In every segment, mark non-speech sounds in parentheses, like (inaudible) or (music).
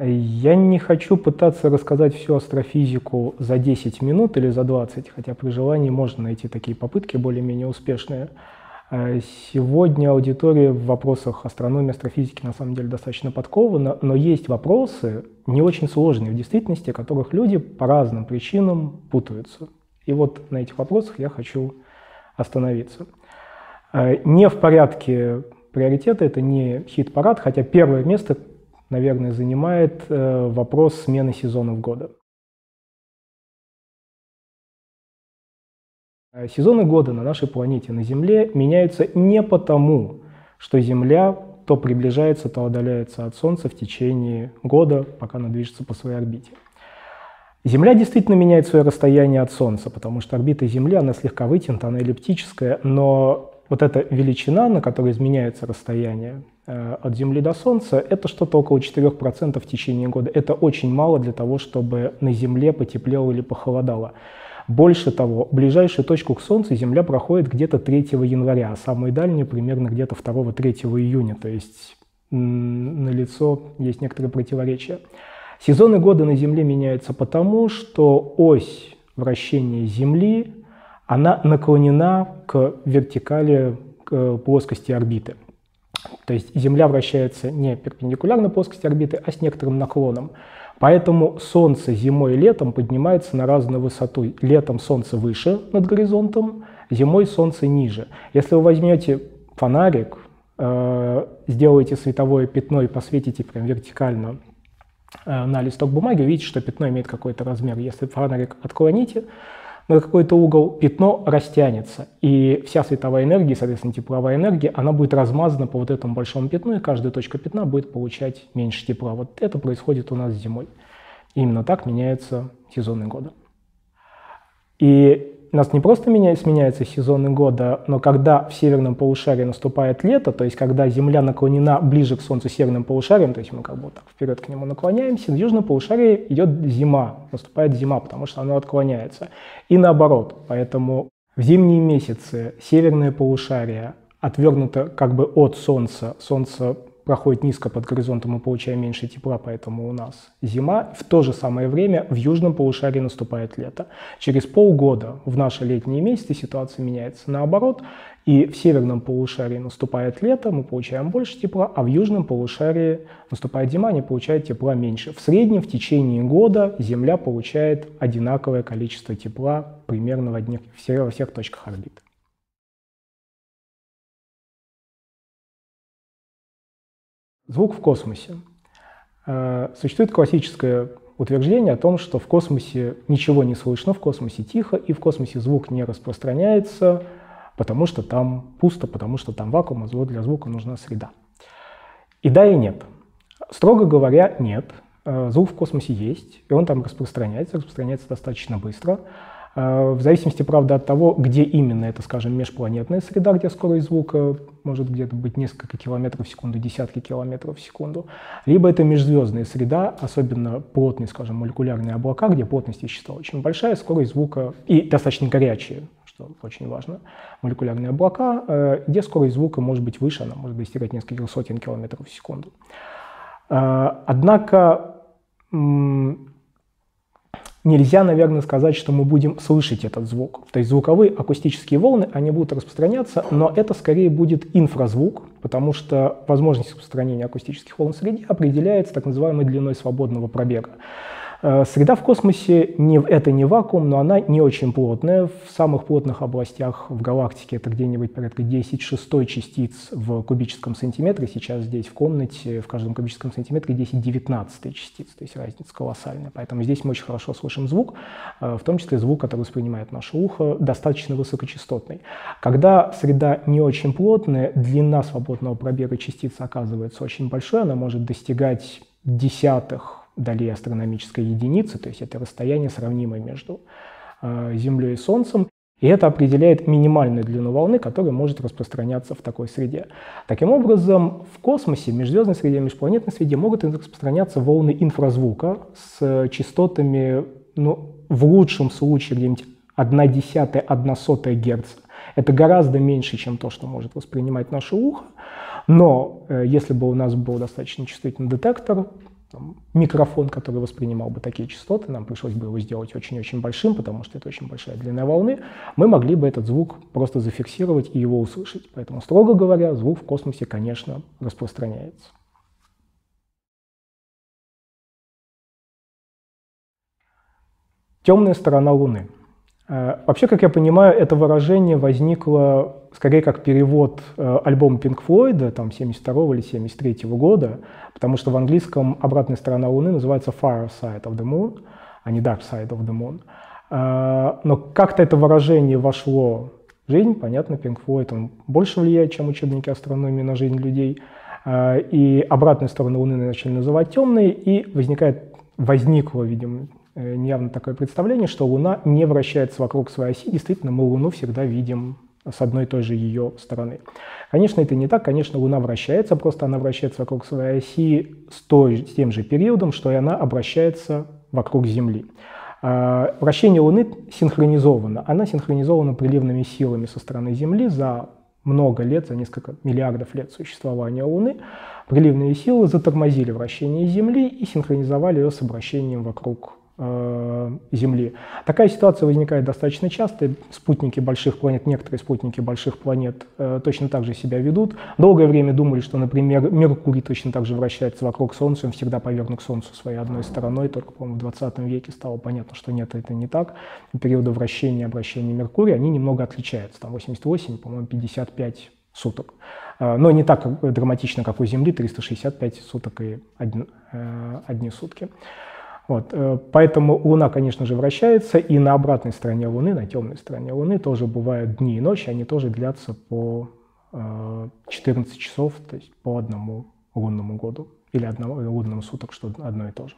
Я не хочу пытаться рассказать всю астрофизику за 10 минут или за 20, хотя при желании можно найти такие попытки более-менее успешные. Э, сегодня аудитория в вопросах астрономии, астрофизики на самом деле достаточно подкована, но есть вопросы, не очень сложные в действительности, которых люди по разным причинам путаются. И вот на этих вопросах я хочу остановиться. Э, не в порядке приоритета, это не хит-парад, хотя первое место наверное, занимает э, вопрос смены сезонов года. Э, сезоны года на нашей планете, на Земле, меняются не потому, что Земля то приближается, то отдаляется от Солнца в течение года, пока она движется по своей орбите. Земля действительно меняет свое расстояние от Солнца, потому что орбита Земли, она слегка вытянута, она эллиптическая, но вот эта величина, на которой изменяется расстояние, Э, от Земли до Солнца, это что-то около 4% в течение года. Это очень мало для того, чтобы на Земле потеплело или похолодало. Больше того, ближайшую точку к Солнцу Земля проходит где-то 3 января, а самые дальние примерно где-то 2-3 июня, то есть на лицо есть некоторые противоречия. Сезоны года на Земле меняются потому, что ось вращения Земли, она наклонена к вертикали к плоскости орбиты. То есть Земля вращается не перпендикулярно плоскости орбиты, а с некоторым наклоном. Поэтому Солнце зимой и летом поднимается на разную высоту. Летом Солнце выше над горизонтом, зимой Солнце ниже. Если вы возьмете фонарик, э, сделаете световое пятно и посветите прям вертикально э, на листок бумаги, увидите, что пятно имеет какой-то размер. Если фонарик отклоните, на какой-то угол, пятно растянется. И вся световая энергия, соответственно, тепловая энергия, она будет размазана по вот этому большому пятну, и каждая точка пятна будет получать меньше тепла. Вот это происходит у нас зимой. именно так меняются сезоны года. И у нас не просто меняется, сменяется сезоны года, но когда в северном полушарии наступает лето, то есть когда Земля наклонена ближе к Солнцу северным полушарием, то есть мы как бы так вперед к нему наклоняемся, в южном полушарии идет зима, наступает зима, потому что оно отклоняется. И наоборот, поэтому в зимние месяцы северное полушарие отвернуто как бы от Солнца, Солнце проходит низко под горизонтом, мы получаем меньше тепла, поэтому у нас зима. В то же самое время в южном полушарии наступает лето. Через полгода в наши летние месяцы ситуация меняется наоборот, и в северном полушарии наступает лето, мы получаем больше тепла, а в южном полушарии наступает зима, не получает тепла меньше. В среднем в течение года Земля получает одинаковое количество тепла примерно в одних, во всех точках орбиты. Звук в космосе. Э, существует классическое утверждение о том, что в космосе ничего не слышно, в космосе тихо, и в космосе звук не распространяется, потому что там пусто, потому что там вакуум, а для звука нужна среда. И да, и нет. Строго говоря, нет. Э, звук в космосе есть, и он там распространяется, распространяется достаточно быстро. Э, в зависимости, правда, от того, где именно это, скажем, межпланетная среда, где скорость звука может где-то быть несколько километров в секунду, десятки километров в секунду, либо это межзвездная среда, особенно плотные, скажем, молекулярные облака, где плотность вещества очень большая, скорость звука и достаточно горячие, что очень важно, молекулярные облака, э, где скорость звука может быть выше, она может достигать нескольких сотен километров в секунду. Э, однако нельзя, наверное, сказать, что мы будем слышать этот звук. То есть звуковые акустические волны, они будут распространяться, но это скорее будет инфразвук, потому что возможность распространения акустических волн в среде определяется так называемой длиной свободного пробега. Э, среда в космосе не, это не вакуум, но она не очень плотная. В самых плотных областях в галактике это где-нибудь порядка 10 шестой частиц в кубическом сантиметре. Сейчас здесь в комнате в каждом кубическом сантиметре 10 19 частиц, то есть разница колоссальная. Поэтому здесь мы очень хорошо слышим звук, э, в том числе звук, который воспринимает наше ухо, достаточно высокочастотный. Когда среда не очень плотная, длина свободного пробега частиц оказывается очень большой, она может достигать десятых дали астрономической единицы, то есть это расстояние сравнимое между э, Землей и Солнцем, и это определяет минимальную длину волны, которая может распространяться в такой среде. Таким образом, в космосе, в межзвездной среде, в межпланетной среде могут распространяться волны инфразвука с частотами, ну, в лучшем случае, где-нибудь 1 десятая, 1 сотая Гц. Это гораздо меньше, чем то, что может воспринимать наше ухо. Но э, если бы у нас был достаточно чувствительный детектор, микрофон, который воспринимал бы такие частоты, нам пришлось бы его сделать очень-очень большим, потому что это очень большая длина волны, мы могли бы этот звук просто зафиксировать и его услышать. Поэтому, строго говоря, звук в космосе, конечно, распространяется. Темная сторона Луны. Э, вообще, как я понимаю, это выражение возникло скорее как перевод э, альбома Pink Floyd, там, 72 или 73 года, потому что в английском обратная сторона Луны называется Far Side of the Moon, а не Dark Side of the Moon. Э, но как-то это выражение вошло в жизнь, понятно, Pink Floyd, он больше влияет, чем учебники астрономии на жизнь людей, и обратную сторону Луны начали называть темной, и возникает, возникло, видимо, Э, явно такое представление, что Луна не вращается вокруг своей оси. Действительно, мы Луну всегда видим с одной и той же ее стороны. Конечно, это не так. Конечно, Луна вращается, просто она вращается вокруг своей оси с, той, с тем же периодом, что и она обращается вокруг Земли. А, вращение Луны синхронизовано. Она синхронизована приливными силами со стороны Земли за много лет, за несколько миллиардов лет существования Луны. Приливные силы затормозили вращение Земли и синхронизовали ее с обращением вокруг Э, Земли. Такая ситуация возникает достаточно часто. Спутники больших планет, некоторые спутники больших планет э, точно так же себя ведут. Долгое время думали, что, например, Меркурий точно так же вращается вокруг Солнца, он всегда повернут к Солнцу своей одной стороной, только, по-моему, в 20 веке стало понятно, что нет, это не так. Периоды вращения и обращения Меркурия, они немного отличаются. Там 88, по-моему, 55 суток. Э, но не так драматично, как у Земли, 365 суток и одни, одни сутки. Вот, э, поэтому Луна, конечно же, вращается, и на обратной стороне Луны, на темной стороне Луны тоже бывают дни и ночи, они тоже длятся по 14 э, часов, то есть по одному лунному году или одному лунному суток, что одно и то же.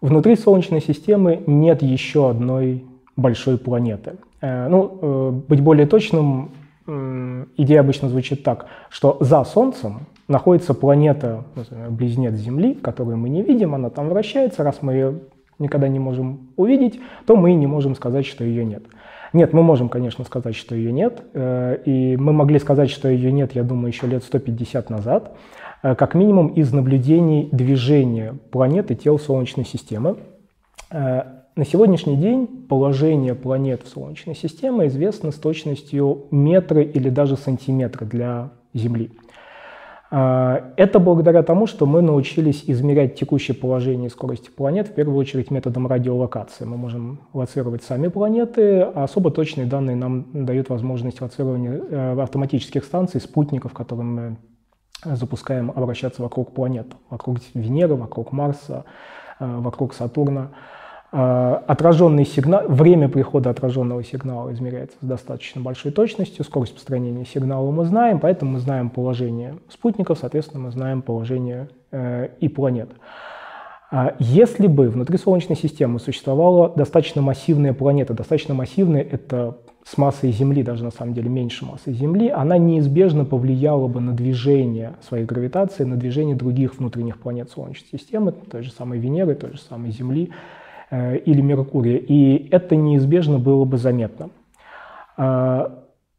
Внутри Солнечной системы нет еще одной большой планеты. Э, ну, быть более точным, идея обычно звучит так, что за Солнцем находится планета, близнец Земли, которую мы не видим, она там вращается, раз мы ее никогда не можем увидеть, то мы не можем сказать, что ее нет. Нет, мы можем, конечно, сказать, что ее нет, э, и мы могли сказать, что ее нет, я думаю, еще лет 150 назад, э, как минимум из наблюдений движения планет и тел Солнечной системы. Э, на сегодняшний день положение планет в Солнечной системе известно с точностью метра или даже сантиметра для Земли. А, это благодаря тому, что мы научились измерять текущее положение и скорости планет, в первую очередь методом радиолокации. Мы можем лоцировать сами планеты, а особо точные данные нам дают возможность лоцирования э, автоматических станций, спутников, которым мы запускаем обращаться вокруг планет, вокруг Венеры, вокруг Марса, э, вокруг Сатурна. А, отраженный сигнал, время прихода отраженного сигнала измеряется с достаточно большой точностью, скорость построения сигнала мы знаем, поэтому мы знаем положение спутников, соответственно, мы знаем положение э, и планет. А если бы внутри Солнечной системы существовала достаточно массивная планета, достаточно массивная – это с массой Земли, даже на самом деле меньше массы Земли, она неизбежно повлияла бы на движение своей гравитации, на движение других внутренних планет Солнечной системы, той же самой Венеры, той же самой Земли, или Меркурия, и это неизбежно было бы заметно. Э,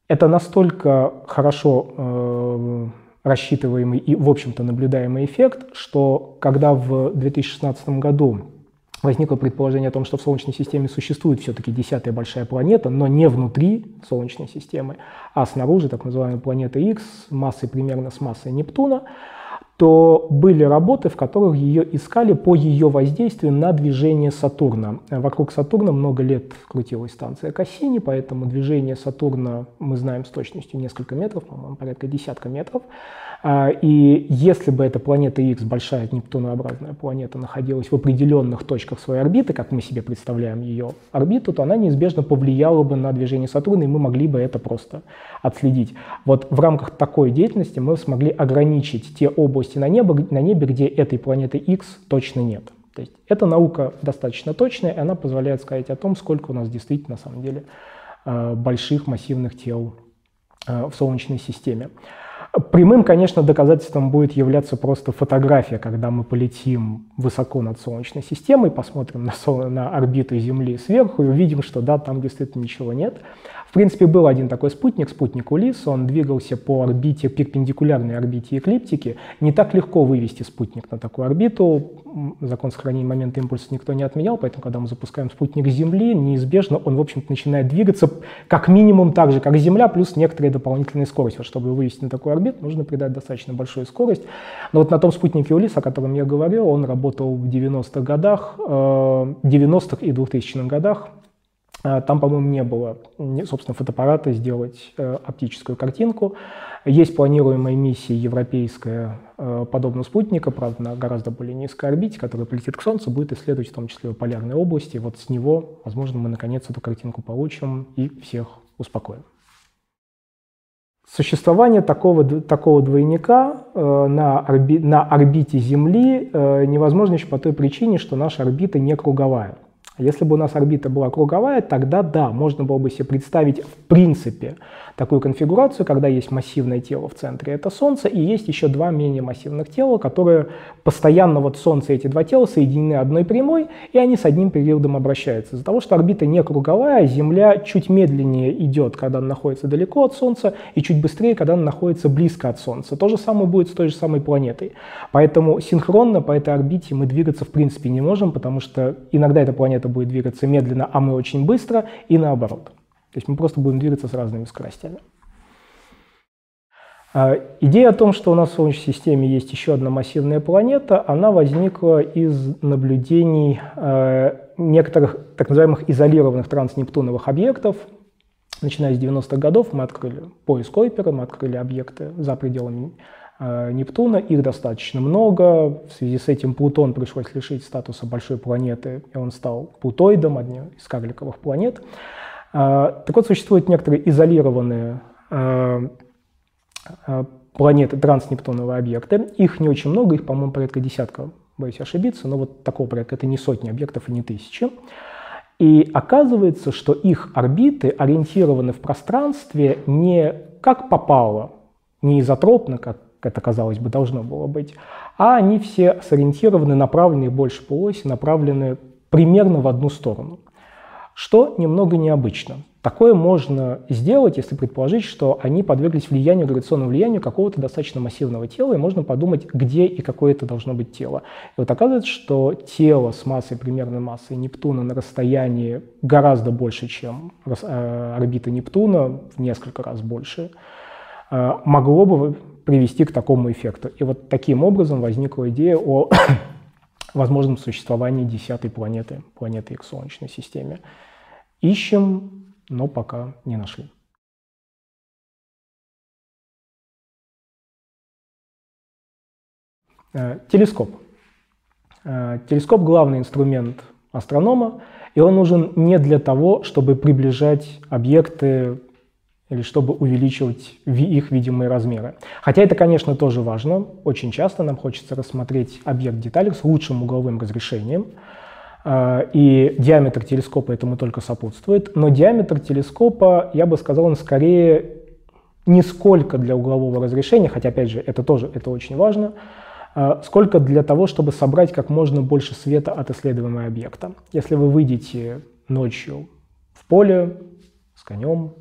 это настолько хорошо э, рассчитываемый и, в общем-то, наблюдаемый эффект, что когда в 2016 году возникло предположение о том, что в Солнечной системе существует все-таки десятая большая планета, но не внутри Солнечной системы, а снаружи, так называемая планета X, массой примерно с массой Нептуна, то были работы, в которых ее искали по ее воздействию на движение Сатурна. Вокруг Сатурна много лет крутилась станция Кассини, поэтому движение Сатурна мы знаем с точностью несколько метров, по-моему, порядка десятка метров. А, и если бы эта планета X, большая Нептунообразная планета, находилась в определенных точках своей орбиты, как мы себе представляем ее орбиту, то она неизбежно повлияла бы на движение Сатурна, и мы могли бы это просто отследить. Вот в рамках такой деятельности мы смогли ограничить те области на небе, на небе где этой планеты X точно нет. То есть эта наука достаточно точная, и она позволяет сказать о том, сколько у нас действительно, на самом деле, а, больших массивных тел а, в Солнечной системе. Прямым, конечно, доказательством будет являться просто фотография, когда мы полетим высоко над Солнечной системой, посмотрим на, Сол... на орбиту Земли сверху и увидим, что да, там действительно ничего нет. В принципе, был один такой спутник, спутник Улис, он двигался по орбите, перпендикулярной орбите эклиптики. Не так легко вывести спутник на такую орбиту. Закон сохранения момента импульса никто не отменял, поэтому, когда мы запускаем спутник Земли, неизбежно он, в общем-то, начинает двигаться как минимум так же, как Земля, плюс некоторая дополнительная скорость. Вот чтобы вывести на такую орбиту, нужно придать достаточно большую скорость. Но вот на том спутнике Улис, о котором я говорил, он работал в 90-х годах, 90-х э, и 2000-х годах, там, по-моему, не было, собственно, фотоаппарата сделать э, оптическую картинку. Есть планируемая миссия европейская э, подобного спутника, правда, на гораздо более низкой орбите, которая полетит к Солнцу, будет исследовать в том числе полярные области. Вот с него, возможно, мы наконец эту картинку получим и всех успокоим. Существование такого, такого двойника э, на, орби, на орбите Земли невозможно еще по той причине, что наша орбита не круговая. Если бы у нас орбита была круговая, тогда да, можно было бы себе представить в принципе такую конфигурацию, когда есть массивное тело в центре, это Солнце, и есть еще два менее массивных тела, которые постоянно, вот Солнце и эти два тела соединены одной прямой, и они с одним периодом обращаются. Из-за того, что орбита не круговая, Земля чуть медленнее идет, когда она находится далеко от Солнца, и чуть быстрее, когда она находится близко от Солнца. То же самое будет с той же самой планетой. Поэтому синхронно по этой орбите мы двигаться в принципе не можем, потому что иногда эта планета будет двигаться медленно, а мы очень быстро, и наоборот. То есть мы просто будем двигаться с разными скоростями. А, идея о том, что у нас в Солнечной системе есть еще одна массивная планета, она возникла из наблюдений а, некоторых так называемых изолированных транснептуновых объектов. Начиная с 90-х годов мы открыли поиск Койпера, мы открыли объекты за пределами Нептуна, их достаточно много. В связи с этим Плутон пришлось лишить статуса большой планеты, и он стал плутоидом, одним из карликовых планет. А, так вот, существуют некоторые изолированные а, планеты, транснептуновые объекты. Их не очень много, их, по-моему, порядка десятка, боюсь ошибиться, но вот такого порядка это не сотни объектов и не тысячи. И оказывается, что их орбиты ориентированы в пространстве не как попало, не изотропно, как это, казалось бы, должно было быть, а они все сориентированы, направлены больше по оси, направлены примерно в одну сторону что немного необычно. Такое можно сделать, если предположить, что они подверглись влиянию, гравитационному влиянию какого-то достаточно массивного тела, и можно подумать, где и какое это должно быть тело. И вот оказывается, что тело с массой, примерно массой Нептуна на расстоянии гораздо больше, чем э, орбита Нептуна, в несколько раз больше, могло бы привести к такому эффекту. И вот таким образом возникла идея о (coughs) возможном существовании десятой планеты, планеты X в Солнечной системе. Ищем, но пока не нашли. Э, телескоп. Э, телескоп – главный инструмент астронома, и он нужен не для того, чтобы приближать объекты или чтобы увеличивать их видимые размеры. Хотя это, конечно, тоже важно. Очень часто нам хочется рассмотреть объект деталей с лучшим угловым разрешением – а, и диаметр телескопа этому только сопутствует. Но диаметр телескопа, я бы сказал, он скорее не сколько для углового разрешения, хотя, опять же, это тоже это очень важно, а, сколько для того, чтобы собрать как можно больше света от исследуемого объекта. Если вы выйдете ночью в поле с конем,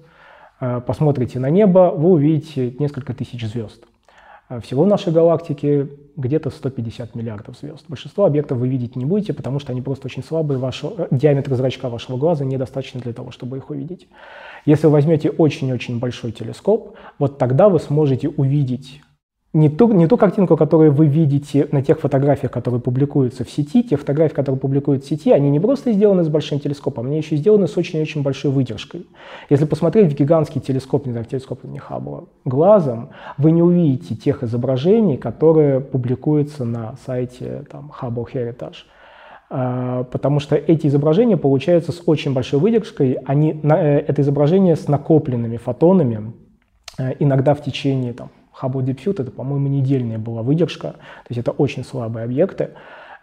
посмотрите на небо, вы увидите несколько тысяч звезд. Всего в нашей галактике где-то 150 миллиардов звезд. Большинство объектов вы видеть не будете, потому что они просто очень слабые, ваш, э, диаметр зрачка вашего глаза недостаточно для того, чтобы их увидеть. Если вы возьмете очень-очень большой телескоп, вот тогда вы сможете увидеть не ту, не ту картинку, которую вы видите на тех фотографиях, которые публикуются в сети. Те фотографии, которые публикуют в сети, они не просто сделаны с большим телескопом, они еще сделаны с очень-очень большой выдержкой. Если посмотреть в гигантский телескоп, не знаю, телескоп не Хаббла, глазом, вы не увидите тех изображений, которые публикуются на сайте там, Hubble Heritage а, потому что эти изображения получаются с очень большой выдержкой, они, э, это изображение с накопленными фотонами, э, иногда в течение там, Hubble Deep Field это, по-моему, недельная была выдержка, то есть это очень слабые объекты.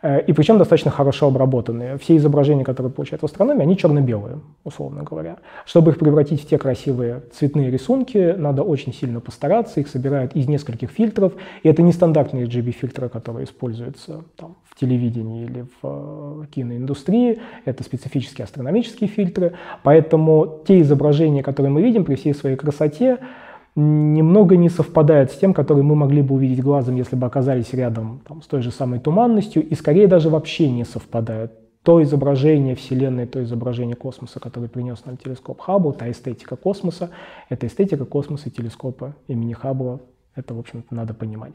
Э, и причем достаточно хорошо обработанные. Все изображения, которые получают в астрономии, они черно-белые, условно говоря. Чтобы их превратить в те красивые цветные рисунки, надо очень сильно постараться. Их собирают из нескольких фильтров. И это не стандартные RGB-фильтры, которые используются там, в телевидении или в э, киноиндустрии. Это специфические астрономические фильтры. Поэтому те изображения, которые мы видим при всей своей красоте, немного не совпадает с тем, который мы могли бы увидеть глазом, если бы оказались рядом там, с той же самой туманностью, и скорее даже вообще не совпадают. То изображение Вселенной, то изображение космоса, которое принес нам телескоп Хаббл, та эстетика космоса, это эстетика космоса телескопа имени Хаббла. Это, в общем-то, надо понимать.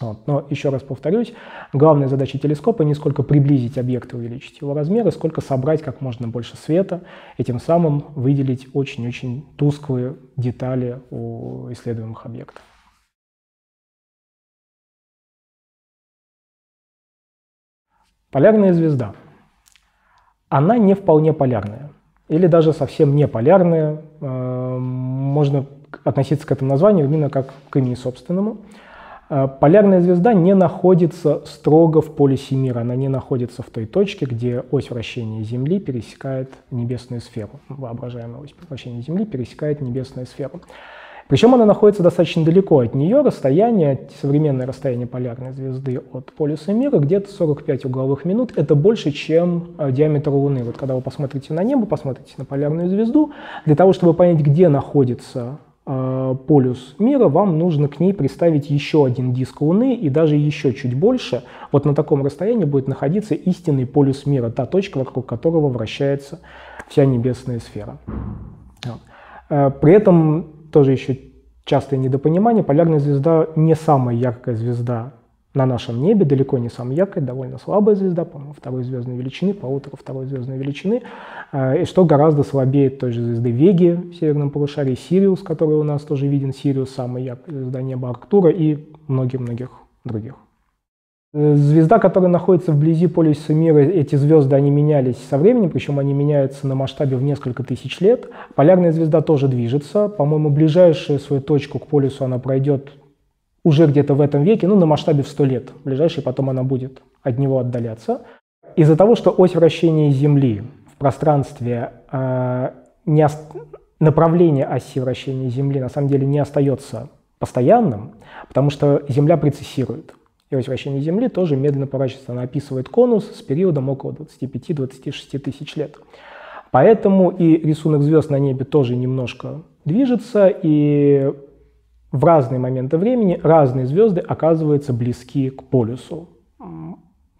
Вот. Но еще раз повторюсь, главная задача телескопа не сколько приблизить объект и увеличить его размеры, сколько собрать как можно больше света и тем самым выделить очень-очень тусклые детали у исследуемых объектов. Полярная звезда. Она не вполне полярная, или даже совсем не полярная. Э, можно относиться к этому названию именно как к имени собственному. Э, полярная звезда не находится строго в полюсе мира, она не находится в той точке, где ось вращения Земли пересекает небесную сферу. Воображаемая ось вращения Земли пересекает небесную сферу. Причем она находится достаточно далеко от нее. Расстояние, современное расстояние полярной звезды от полюса мира где-то 45 угловых минут. Это больше, чем э, диаметр Луны. Вот когда вы посмотрите на небо, посмотрите на полярную звезду, для того, чтобы понять, где находится полюс мира, вам нужно к ней приставить еще один диск Луны и даже еще чуть больше. Вот на таком расстоянии будет находиться истинный полюс мира, та точка, вокруг которого вращается вся небесная сфера. Э, при этом тоже еще частое недопонимание, полярная звезда не самая яркая звезда на нашем небе, далеко не самая яркая, довольно слабая звезда, по-моему, второй звездной величины, полутора второй звездной величины, э, и что гораздо слабее той же звезды Веги в северном полушарии, Сириус, который у нас тоже виден, Сириус, самая яркая звезда неба Арктура и многих-многих других. Э, звезда, которая находится вблизи полюса мира, эти звезды, они менялись со временем, причем они меняются на масштабе в несколько тысяч лет. Полярная звезда тоже движется. По-моему, ближайшую свою точку к полюсу она пройдет уже где-то в этом веке, ну, на масштабе в 100 лет. Ближайший потом она будет от него отдаляться. Из-за того, что ось вращения Земли в пространстве, э, не ост... направление оси вращения Земли на самом деле не остается постоянным, потому что Земля прецессирует. И ось вращения Земли тоже медленно поворачивается. Она описывает конус с периодом около 25-26 тысяч лет. Поэтому и рисунок звезд на небе тоже немножко движется, и в разные моменты времени разные звезды оказываются близки к полюсу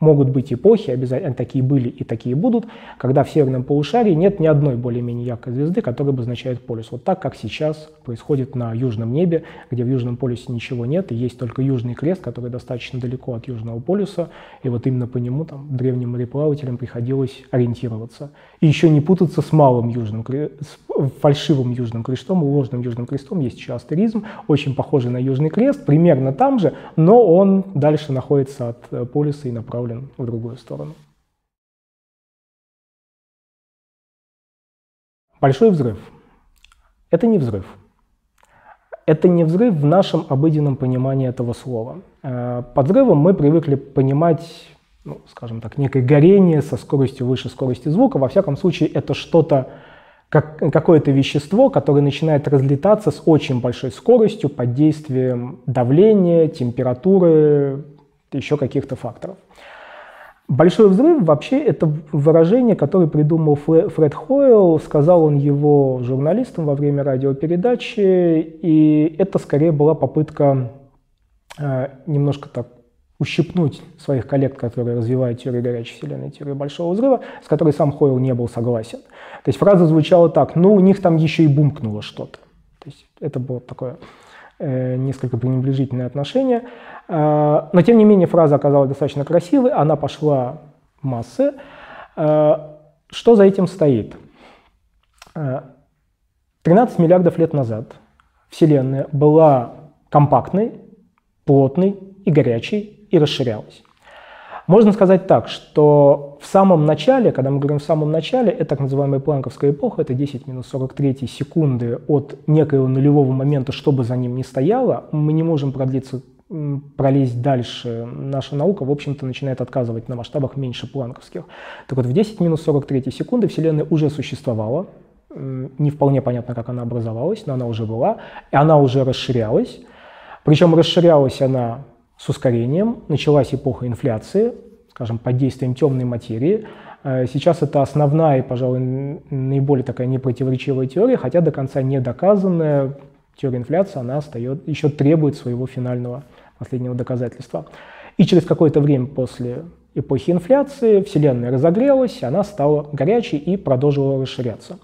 могут быть эпохи, обязательно такие были и такие будут, когда в северном полушарии нет ни одной более-менее яркой звезды, которая обозначает полюс. Вот так, как сейчас происходит на южном небе, где в южном полюсе ничего нет, и есть только южный крест, который достаточно далеко от южного полюса, и вот именно по нему там, древним мореплавателям приходилось ориентироваться. И еще не путаться с малым южным, с фальшивым южным крестом, ложным южным крестом есть еще астеризм, очень похожий на южный крест, примерно там же, но он дальше находится от э, полюса и направлен направлен в другую сторону. Большой взрыв. Это не взрыв. Это не взрыв в нашем обыденном понимании этого слова. Э, под взрывом мы привыкли понимать, ну, скажем так, некое горение со скоростью выше скорости звука. Во всяком случае, это что-то, как, какое-то вещество, которое начинает разлетаться с очень большой скоростью под действием давления, температуры, еще каких-то факторов. Большой взрыв вообще это выражение, которое придумал Фред Хойл, сказал он его журналистам во время радиопередачи, и это скорее была попытка э, немножко так ущипнуть своих коллег, которые развивают теорию горячей вселенной, теорию большого взрыва, с которой сам Хойл не был согласен. То есть фраза звучала так, ну у них там еще и бумкнуло что-то. То есть это было такое несколько пренебрежительное отношение. Э, но, тем не менее, фраза оказалась достаточно красивой, она пошла массы. Э, что за этим стоит? 13 миллиардов лет назад Вселенная была компактной, плотной и горячей и расширялась. Можно сказать так, что в самом начале, когда мы говорим в самом начале, это так называемая планковская эпоха, это 10 минус 43 секунды от некоего нулевого момента, что бы за ним ни стояло, мы не можем продлиться пролезть дальше, наша наука, в общем-то, начинает отказывать на масштабах меньше планковских. Так вот, в 10 минус 43 секунды Вселенная уже существовала, не вполне понятно, как она образовалась, но она уже была, и она уже расширялась. Причем расширялась она с ускорением, началась эпоха инфляции, скажем, под действием темной материи. Э, сейчас это основная и, пожалуй, наиболее такая непротиворечивая теория, хотя до конца не доказанная. Теория инфляции, она остается, еще требует своего финального последнего доказательства. И через какое-то время после эпохи инфляции Вселенная разогрелась, она стала горячей и продолжила расширяться.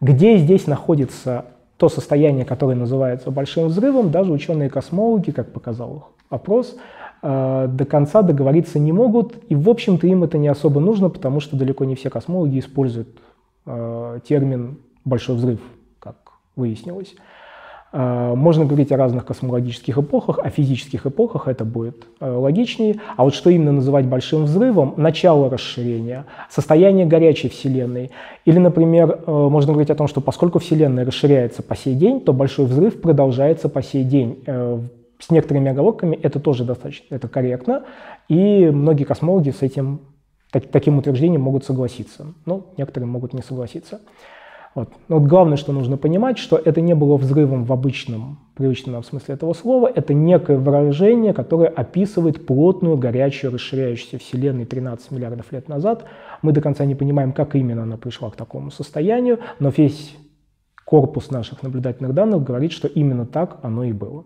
Где здесь находится то состояние, которое называется большим взрывом, даже ученые-космологи, как показал опрос, э, до конца договориться не могут, и, в общем-то, им это не особо нужно, потому что далеко не все космологи используют э, термин «большой взрыв», как выяснилось. Э, можно говорить о разных космологических эпохах, о физических эпохах, это будет логичнее. А вот что именно называть большим взрывом? Начало расширения, состояние горячей Вселенной. Или, например, можно говорить о том, что поскольку Вселенная расширяется по сей день, то большой взрыв продолжается по сей день. С некоторыми оговорками это тоже достаточно это корректно, и многие космологи с этим таким утверждением могут согласиться, но некоторые могут не согласиться. Вот. Но вот главное, что нужно понимать, что это не было взрывом в обычном, привычном нам смысле этого слова, это некое выражение, которое описывает плотную, горячую, расширяющуюся Вселенную 13 миллиардов лет назад. Мы до конца не понимаем, как именно она пришла к такому состоянию, но весь корпус наших наблюдательных данных говорит, что именно так оно и было.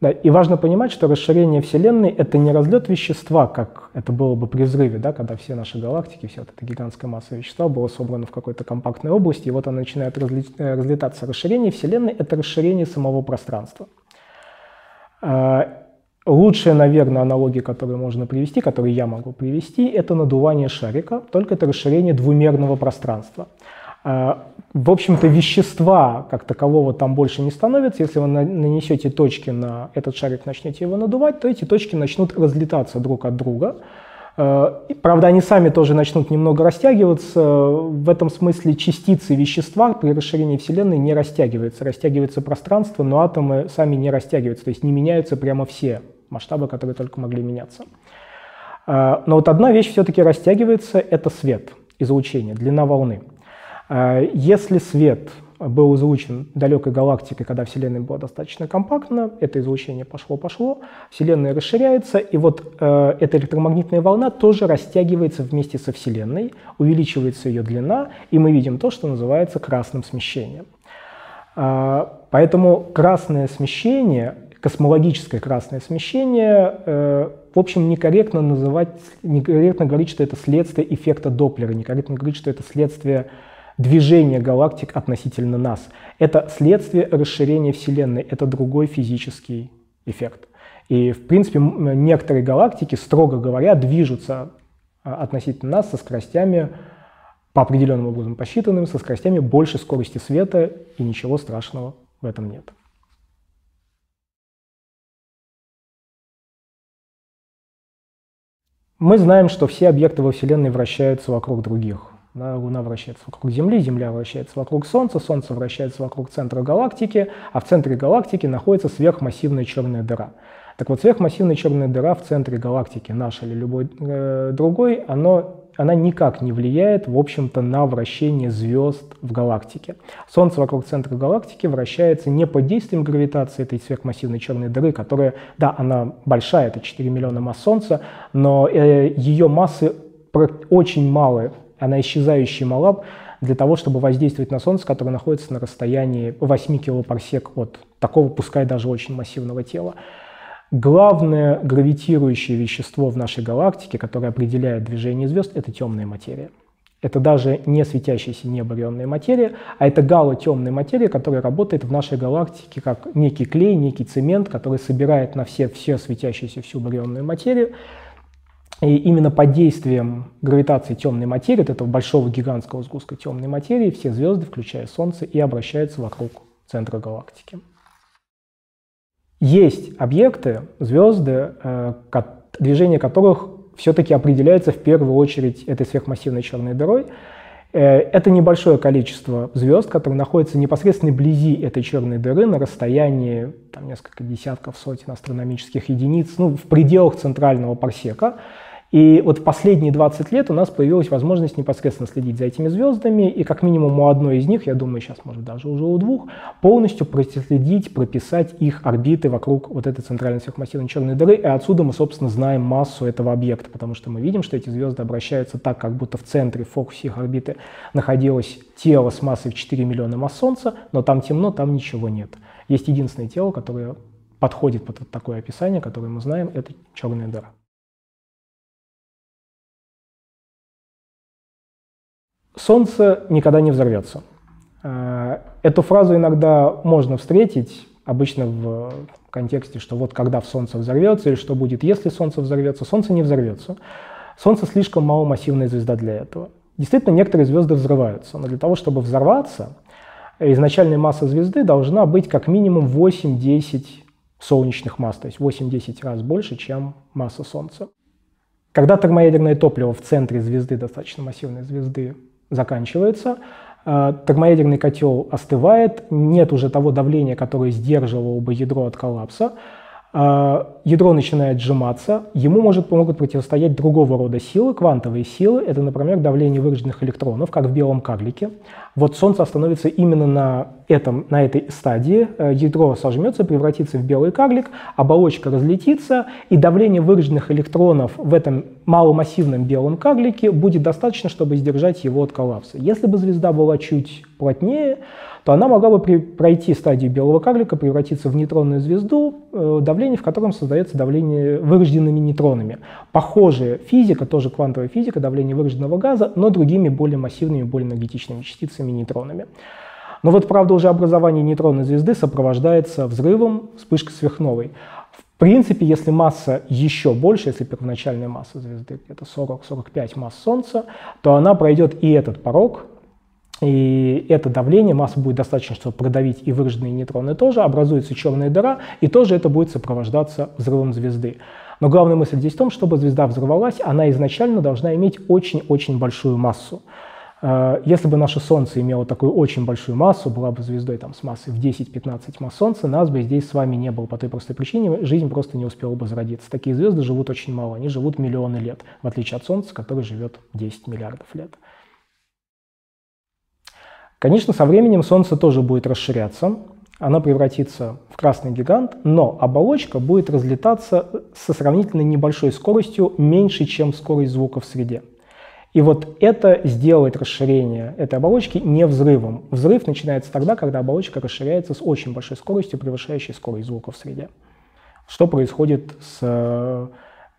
Да, и важно понимать, что расширение Вселенной — это не разлет вещества, как это было бы при взрыве, да, когда все наши галактики, вся вот эта гигантская масса вещества была собрана в какой-то компактной области, и вот она начинает э, разлетаться. Расширение Вселенной — это расширение самого пространства. А, лучшая, наверное, аналогия, которую можно привести, которую я могу привести, это надувание шарика, только это расширение двумерного пространства. А, в общем-то, вещества как такового там больше не становится. Если вы нанесете точки на этот шарик, начнете его надувать, то эти точки начнут разлетаться друг от друга. А, правда, они сами тоже начнут немного растягиваться. В этом смысле частицы вещества при расширении Вселенной не растягиваются. Растягивается пространство, но атомы сами не растягиваются, то есть не меняются прямо все масштабы, которые только могли меняться. А, но вот одна вещь все-таки растягивается – это свет, излучение, длина волны. А, если свет был излучен далекой галактикой, когда Вселенная была достаточно компактна, это излучение пошло-пошло, Вселенная расширяется, и вот э, эта электромагнитная волна тоже растягивается вместе со Вселенной, увеличивается ее длина, и мы видим то, что называется красным смещением. Э, поэтому красное смещение, космологическое красное смещение, э, в общем, некорректно называть, некорректно говорить, что это следствие эффекта Доплера, некорректно говорить, что это следствие движение галактик относительно нас. Это следствие расширения Вселенной, это другой физический эффект. И, в принципе, некоторые галактики, строго говоря, движутся а, относительно нас со скоростями, по определенным образом посчитанным, со скоростями больше скорости света, и ничего страшного в этом нет. Мы знаем, что все объекты во Вселенной вращаются вокруг других. Луна вращается вокруг Земли, Земля вращается вокруг Солнца, Солнце вращается вокруг центра галактики, а в центре галактики находится сверхмассивная черная дыра. Так вот, сверхмассивная черная дыра в центре галактики, наша или любой э, другой, оно, она никак не влияет, в общем-то, на вращение звезд в галактике. Солнце вокруг центра галактики вращается не под действием гравитации этой сверхмассивной черной дыры, которая, да, она большая, это 4 миллиона масс Солнца, но э, ее массы очень малы она исчезающий мала для того, чтобы воздействовать на Солнце, которое находится на расстоянии 8 килопарсек от такого, пускай даже очень массивного тела. Главное гравитирующее вещество в нашей галактике, которое определяет движение звезд, это темная материя. Это даже не светящаяся небарионная материя, а это галотемная материя, которая работает в нашей галактике как некий клей, некий цемент, который собирает на все, все светящиеся всю барионную материю, и именно под действием гравитации темной материи, вот этого большого гигантского сгустка темной материи, все звезды, включая Солнце, и обращаются вокруг центра галактики. Есть объекты, звезды, э, движение которых все-таки определяется в первую очередь этой сверхмассивной черной дырой. Э, это небольшое количество звезд, которые находятся непосредственно вблизи этой черной дыры на расстоянии там, несколько десятков, сотен астрономических единиц, ну, в пределах центрального парсека. И вот в последние 20 лет у нас появилась возможность непосредственно следить за этими звездами, и как минимум у одной из них, я думаю, сейчас, может, даже уже у двух, полностью проследить, прописать их орбиты вокруг вот этой центральной сверхмассивной черной дыры, и отсюда мы, собственно, знаем массу этого объекта, потому что мы видим, что эти звезды обращаются так, как будто в центре, в фокусе их орбиты находилось тело с массой в 4 миллиона масс Солнца, но там темно, там ничего нет. Есть единственное тело, которое подходит под такое описание, которое мы знаем, это черная дыра. Солнце никогда не взорвется. Э, эту фразу иногда можно встретить, обычно в контексте, что вот когда в Солнце взорвется, или что будет, если Солнце взорвется. Солнце не взорвется. Солнце слишком маломассивная звезда для этого. Действительно, некоторые звезды взрываются, но для того, чтобы взорваться, изначальная масса звезды должна быть как минимум 8-10 солнечных масс, то есть 8-10 раз больше, чем масса Солнца. Когда термоядерное топливо в центре звезды, достаточно массивной звезды, заканчивается, э, термоядерный котел остывает, нет уже того давления, которое сдерживало бы ядро от коллапса, ядро начинает сжиматься, ему может, могут противостоять другого рода силы, квантовые силы, это, например, давление вырожденных электронов, как в белом карлике. Вот Солнце остановится именно на, этом, на этой стадии, э, ядро сожмется, превратится в белый карлик, оболочка разлетится, и давление вырожденных электронов в этом маломассивном белом карлике будет достаточно, чтобы сдержать его от коллапса. Если бы звезда была чуть плотнее, то она могла бы пройти стадию белого карлика, превратиться в нейтронную звезду, э, давление в котором создается давление вырожденными нейтронами. Похожая физика, тоже квантовая физика, давление вырожденного газа, но другими более массивными, более энергетичными частицами нейтронами. Но вот, правда, уже образование нейтронной звезды сопровождается взрывом, вспышкой сверхновой. В принципе, если масса еще больше, если первоначальная масса звезды где-то 40-45 масс Солнца, то она пройдет и этот порог, и это давление, масса будет достаточно, чтобы продавить и выраженные нейтроны тоже, образуется черная дыра, и тоже это будет сопровождаться взрывом звезды. Но главная мысль здесь в том, чтобы звезда взорвалась, она изначально должна иметь очень-очень большую массу. Э, если бы наше Солнце имело такую очень большую массу, была бы звездой там, с массой в 10-15 масс Солнца, нас бы здесь с вами не было по той простой причине, жизнь просто не успела бы зародиться. Такие звезды живут очень мало, они живут миллионы лет, в отличие от Солнца, который живет 10 миллиардов лет. Конечно, со временем Солнце тоже будет расширяться, она превратится в красный гигант, но оболочка будет разлетаться со сравнительно небольшой скоростью, меньше, чем скорость звука в среде. И вот это сделает расширение этой оболочки не взрывом. Взрыв начинается тогда, когда оболочка расширяется с очень большой скоростью, превышающей скорость звука в среде. Что происходит с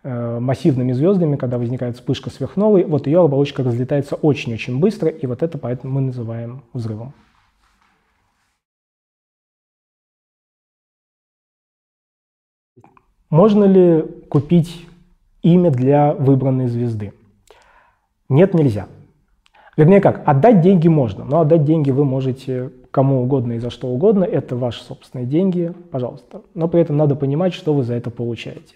массивными звездами, когда возникает вспышка сверхновой, вот ее оболочка разлетается очень-очень быстро, и вот это поэтому мы называем взрывом. Можно ли купить имя для выбранной звезды? Нет, нельзя. Вернее как, отдать деньги можно, но отдать деньги вы можете кому угодно и за что угодно, это ваши собственные деньги, пожалуйста. Но при этом надо понимать, что вы за это получаете.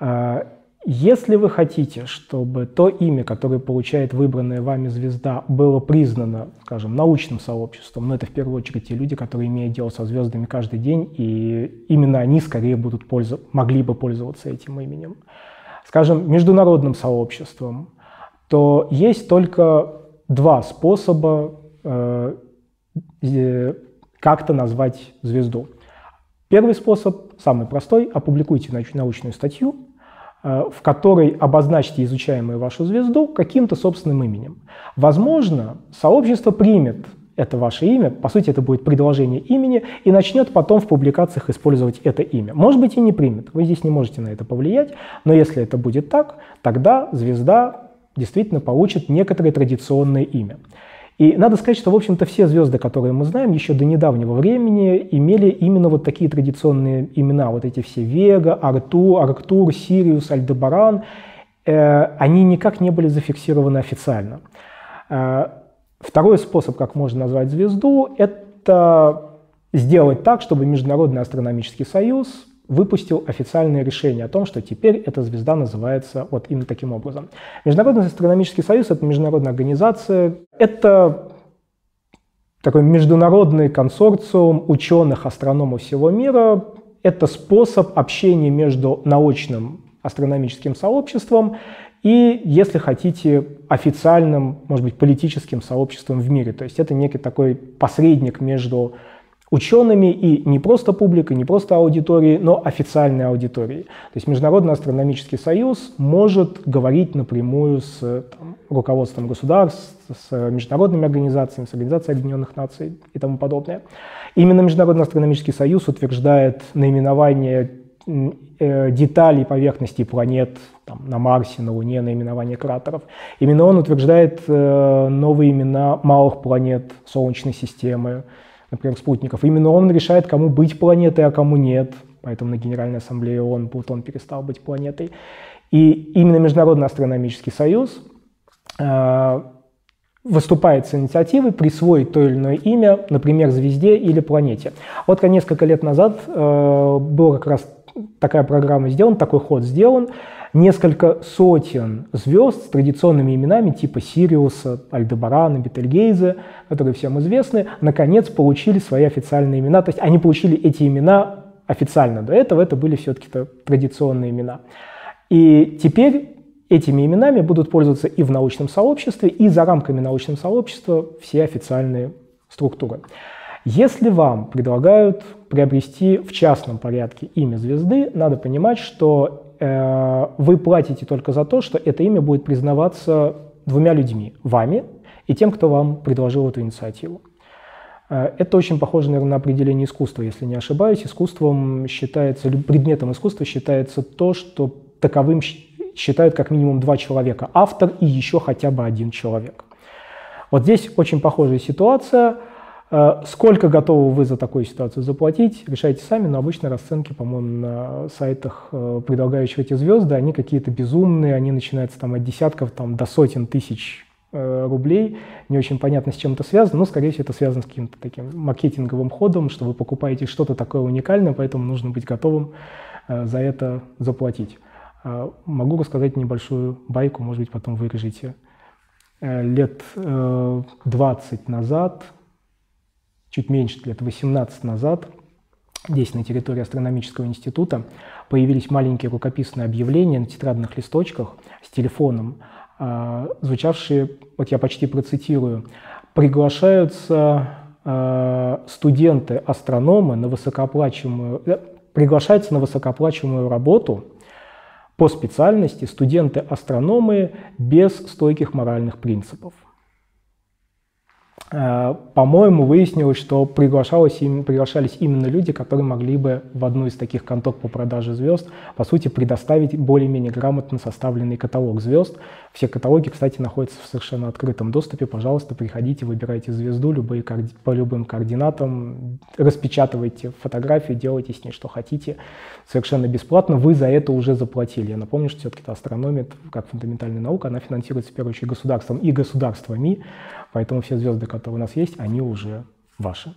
А, если вы хотите, чтобы то имя, которое получает выбранная вами звезда, было признано, скажем, научным сообществом, но это в первую очередь те люди, которые имеют дело со звездами каждый день, и именно они скорее будут пользу, могли бы пользоваться этим именем, скажем, международным сообществом, то есть только два способа э, э, как-то назвать звезду. Первый способ, самый простой, опубликуйте научную статью, в которой обозначите изучаемую вашу звезду каким-то собственным именем. Возможно, сообщество примет это ваше имя, по сути это будет предложение имени, и начнет потом в публикациях использовать это имя. Может быть и не примет, вы здесь не можете на это повлиять, но если это будет так, тогда звезда действительно получит некоторое традиционное имя. И надо сказать, что, в общем-то, все звезды, которые мы знаем, еще до недавнего времени имели именно вот такие традиционные имена. Вот эти все Вега, Артур, Арктур, Сириус, Альдебаран. Э, они никак не были зафиксированы официально. Э, второй способ, как можно назвать звезду, это сделать так, чтобы Международный астрономический союз выпустил официальное решение о том, что теперь эта звезда называется вот именно таким образом. Международный астрономический союз – это международная организация, это такой международный консорциум ученых, астрономов всего мира. Это способ общения между научным астрономическим сообществом и, если хотите, официальным, может быть, политическим сообществом в мире. То есть это некий такой посредник между учеными и не просто публикой, не просто аудиторией, но официальной аудиторией. То есть Международный астрономический союз может говорить напрямую с там, руководством государств, с международными организациями, с Организацией Объединенных Наций и тому подобное. Именно Международный астрономический союз утверждает наименование э, деталей поверхности планет там, на Марсе, на Луне, наименование кратеров. Именно он утверждает э, новые имена малых планет Солнечной системы, например, спутников. Именно он решает, кому быть планетой, а кому нет. Поэтому на Генеральной Ассамблее ООН Плутон перестал быть планетой. И именно Международный астрономический союз э, выступает с инициативой присвоить то или иное имя, например, звезде или планете. Вот несколько лет назад э, была как раз такая программа сделана, такой ход сделан, несколько сотен звезд с традиционными именами типа Сириуса, Альдебарана, Бетельгейзе, которые всем известны, наконец получили свои официальные имена. То есть они получили эти имена официально. До этого это были все-таки традиционные имена. И теперь этими именами будут пользоваться и в научном сообществе, и за рамками научного сообщества все официальные структуры. Если вам предлагают приобрести в частном порядке имя звезды, надо понимать, что Э, вы платите только за то, что это имя будет признаваться двумя людьми, вами и тем, кто вам предложил эту инициативу. Э, это очень похоже, наверное, на определение искусства, если не ошибаюсь. Искусством считается, предметом искусства считается то, что таковым считают как минимум два человека, автор и еще хотя бы один человек. Вот здесь очень похожая ситуация – сколько готовы вы за такую ситуацию заплатить, решайте сами, но обычно расценки, по-моему, на сайтах, э, предлагающих эти звезды, они какие-то безумные, они начинаются там от десятков там, до сотен тысяч э, рублей. Не очень понятно, с чем это связано, но, скорее всего, это связано с каким-то таким маркетинговым ходом, что вы покупаете что-то такое уникальное, поэтому нужно быть готовым за это заплатить. Могу рассказать небольшую байку, может быть, потом вырежете. Лет 20 назад чуть меньше лет 18 назад здесь, на территории Астрономического института, появились маленькие рукописные объявления на тетрадных листочках с телефоном, а, звучавшие, вот я почти процитирую, «Приглашаются а, студенты-астрономы на высокооплачиваемую, э, приглашаются на высокооплачиваемую работу по специальности студенты-астрономы без стойких моральных принципов». Э, по-моему, выяснилось, что приглашалось, приглашались именно люди, которые могли бы в одну из таких контор по продаже звезд, по сути, предоставить более-менее грамотно составленный каталог звезд. Все каталоги, кстати, находятся в совершенно открытом доступе. Пожалуйста, приходите, выбирайте звезду любые, по любым координатам, распечатывайте фотографию, делайте с ней что хотите совершенно бесплатно. Вы за это уже заплатили. Я напомню, что все-таки астрономия, как фундаментальная наука, она финансируется в первую очередь государством и государствами, поэтому все звезды, которые у нас есть, они уже ваши.